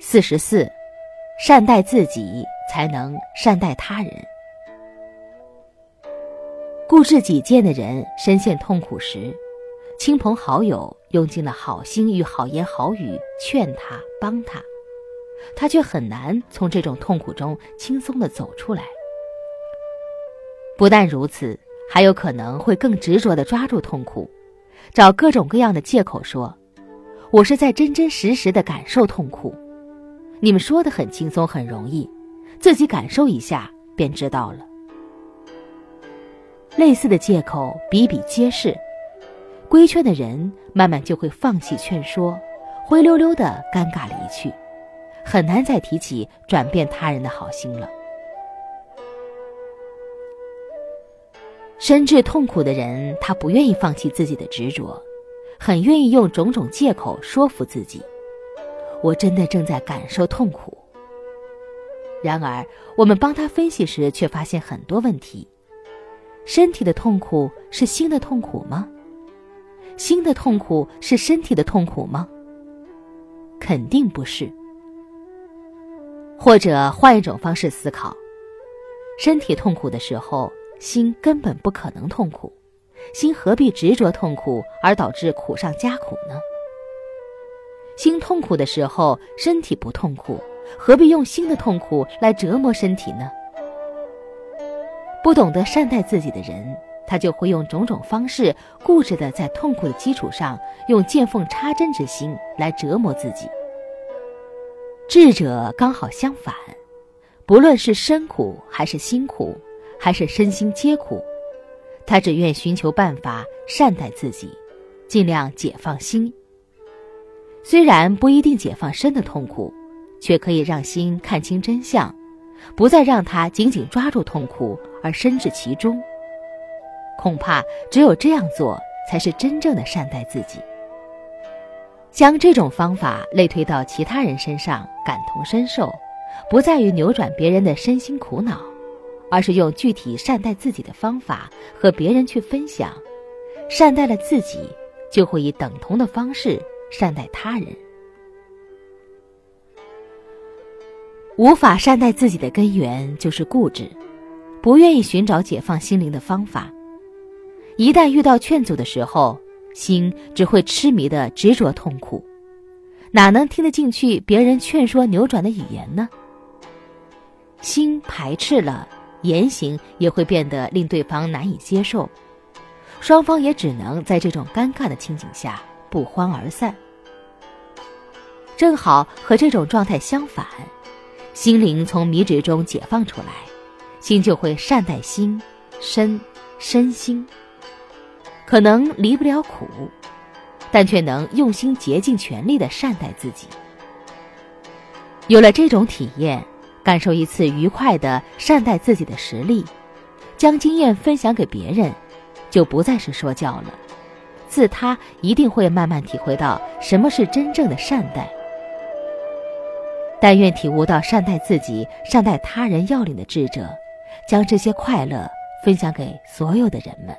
四十四，善待自己，才能善待他人。固执己见的人深陷痛苦时，亲朋好友用尽了好心与好言好语劝他、帮他，他却很难从这种痛苦中轻松的走出来。不但如此，还有可能会更执着的抓住痛苦，找各种各样的借口说：“我是在真真实实的感受痛苦。”你们说的很轻松很容易，自己感受一下便知道了。类似的借口比比皆是，规劝的人慢慢就会放弃劝说，灰溜溜的尴尬离去，很难再提起转变他人的好心了。深知痛苦的人，他不愿意放弃自己的执着，很愿意用种种借口说服自己。我真的正在感受痛苦。然而，我们帮他分析时，却发现很多问题。身体的痛苦是心的痛苦吗？心的痛苦是身体的痛苦吗？肯定不是。或者换一种方式思考：身体痛苦的时候，心根本不可能痛苦，心何必执着痛苦而导致苦上加苦呢？心痛苦的时候，身体不痛苦，何必用心的痛苦来折磨身体呢？不懂得善待自己的人，他就会用种种方式固执的在痛苦的基础上，用见缝插针之心来折磨自己。智者刚好相反，不论是身苦还是心苦，还是身心皆苦，他只愿寻求办法善待自己，尽量解放心。虽然不一定解放身的痛苦，却可以让心看清真相，不再让他紧紧抓住痛苦而深至其中。恐怕只有这样做，才是真正的善待自己。将这种方法类推到其他人身上，感同身受，不在于扭转别人的身心苦恼，而是用具体善待自己的方法和别人去分享。善待了自己，就会以等同的方式。善待他人，无法善待自己的根源就是固执，不愿意寻找解放心灵的方法。一旦遇到劝阻的时候，心只会痴迷的执着痛苦，哪能听得进去别人劝说扭转的语言呢？心排斥了，言行也会变得令对方难以接受，双方也只能在这种尴尬的情景下不欢而散。正好和这种状态相反，心灵从迷执中解放出来，心就会善待心、身、身心。可能离不了苦，但却能用心竭尽全力的善待自己。有了这种体验，感受一次愉快的善待自己的实力，将经验分享给别人，就不再是说教了。自他一定会慢慢体会到什么是真正的善待。但愿体悟到善待自己、善待他人要领的智者，将这些快乐分享给所有的人们。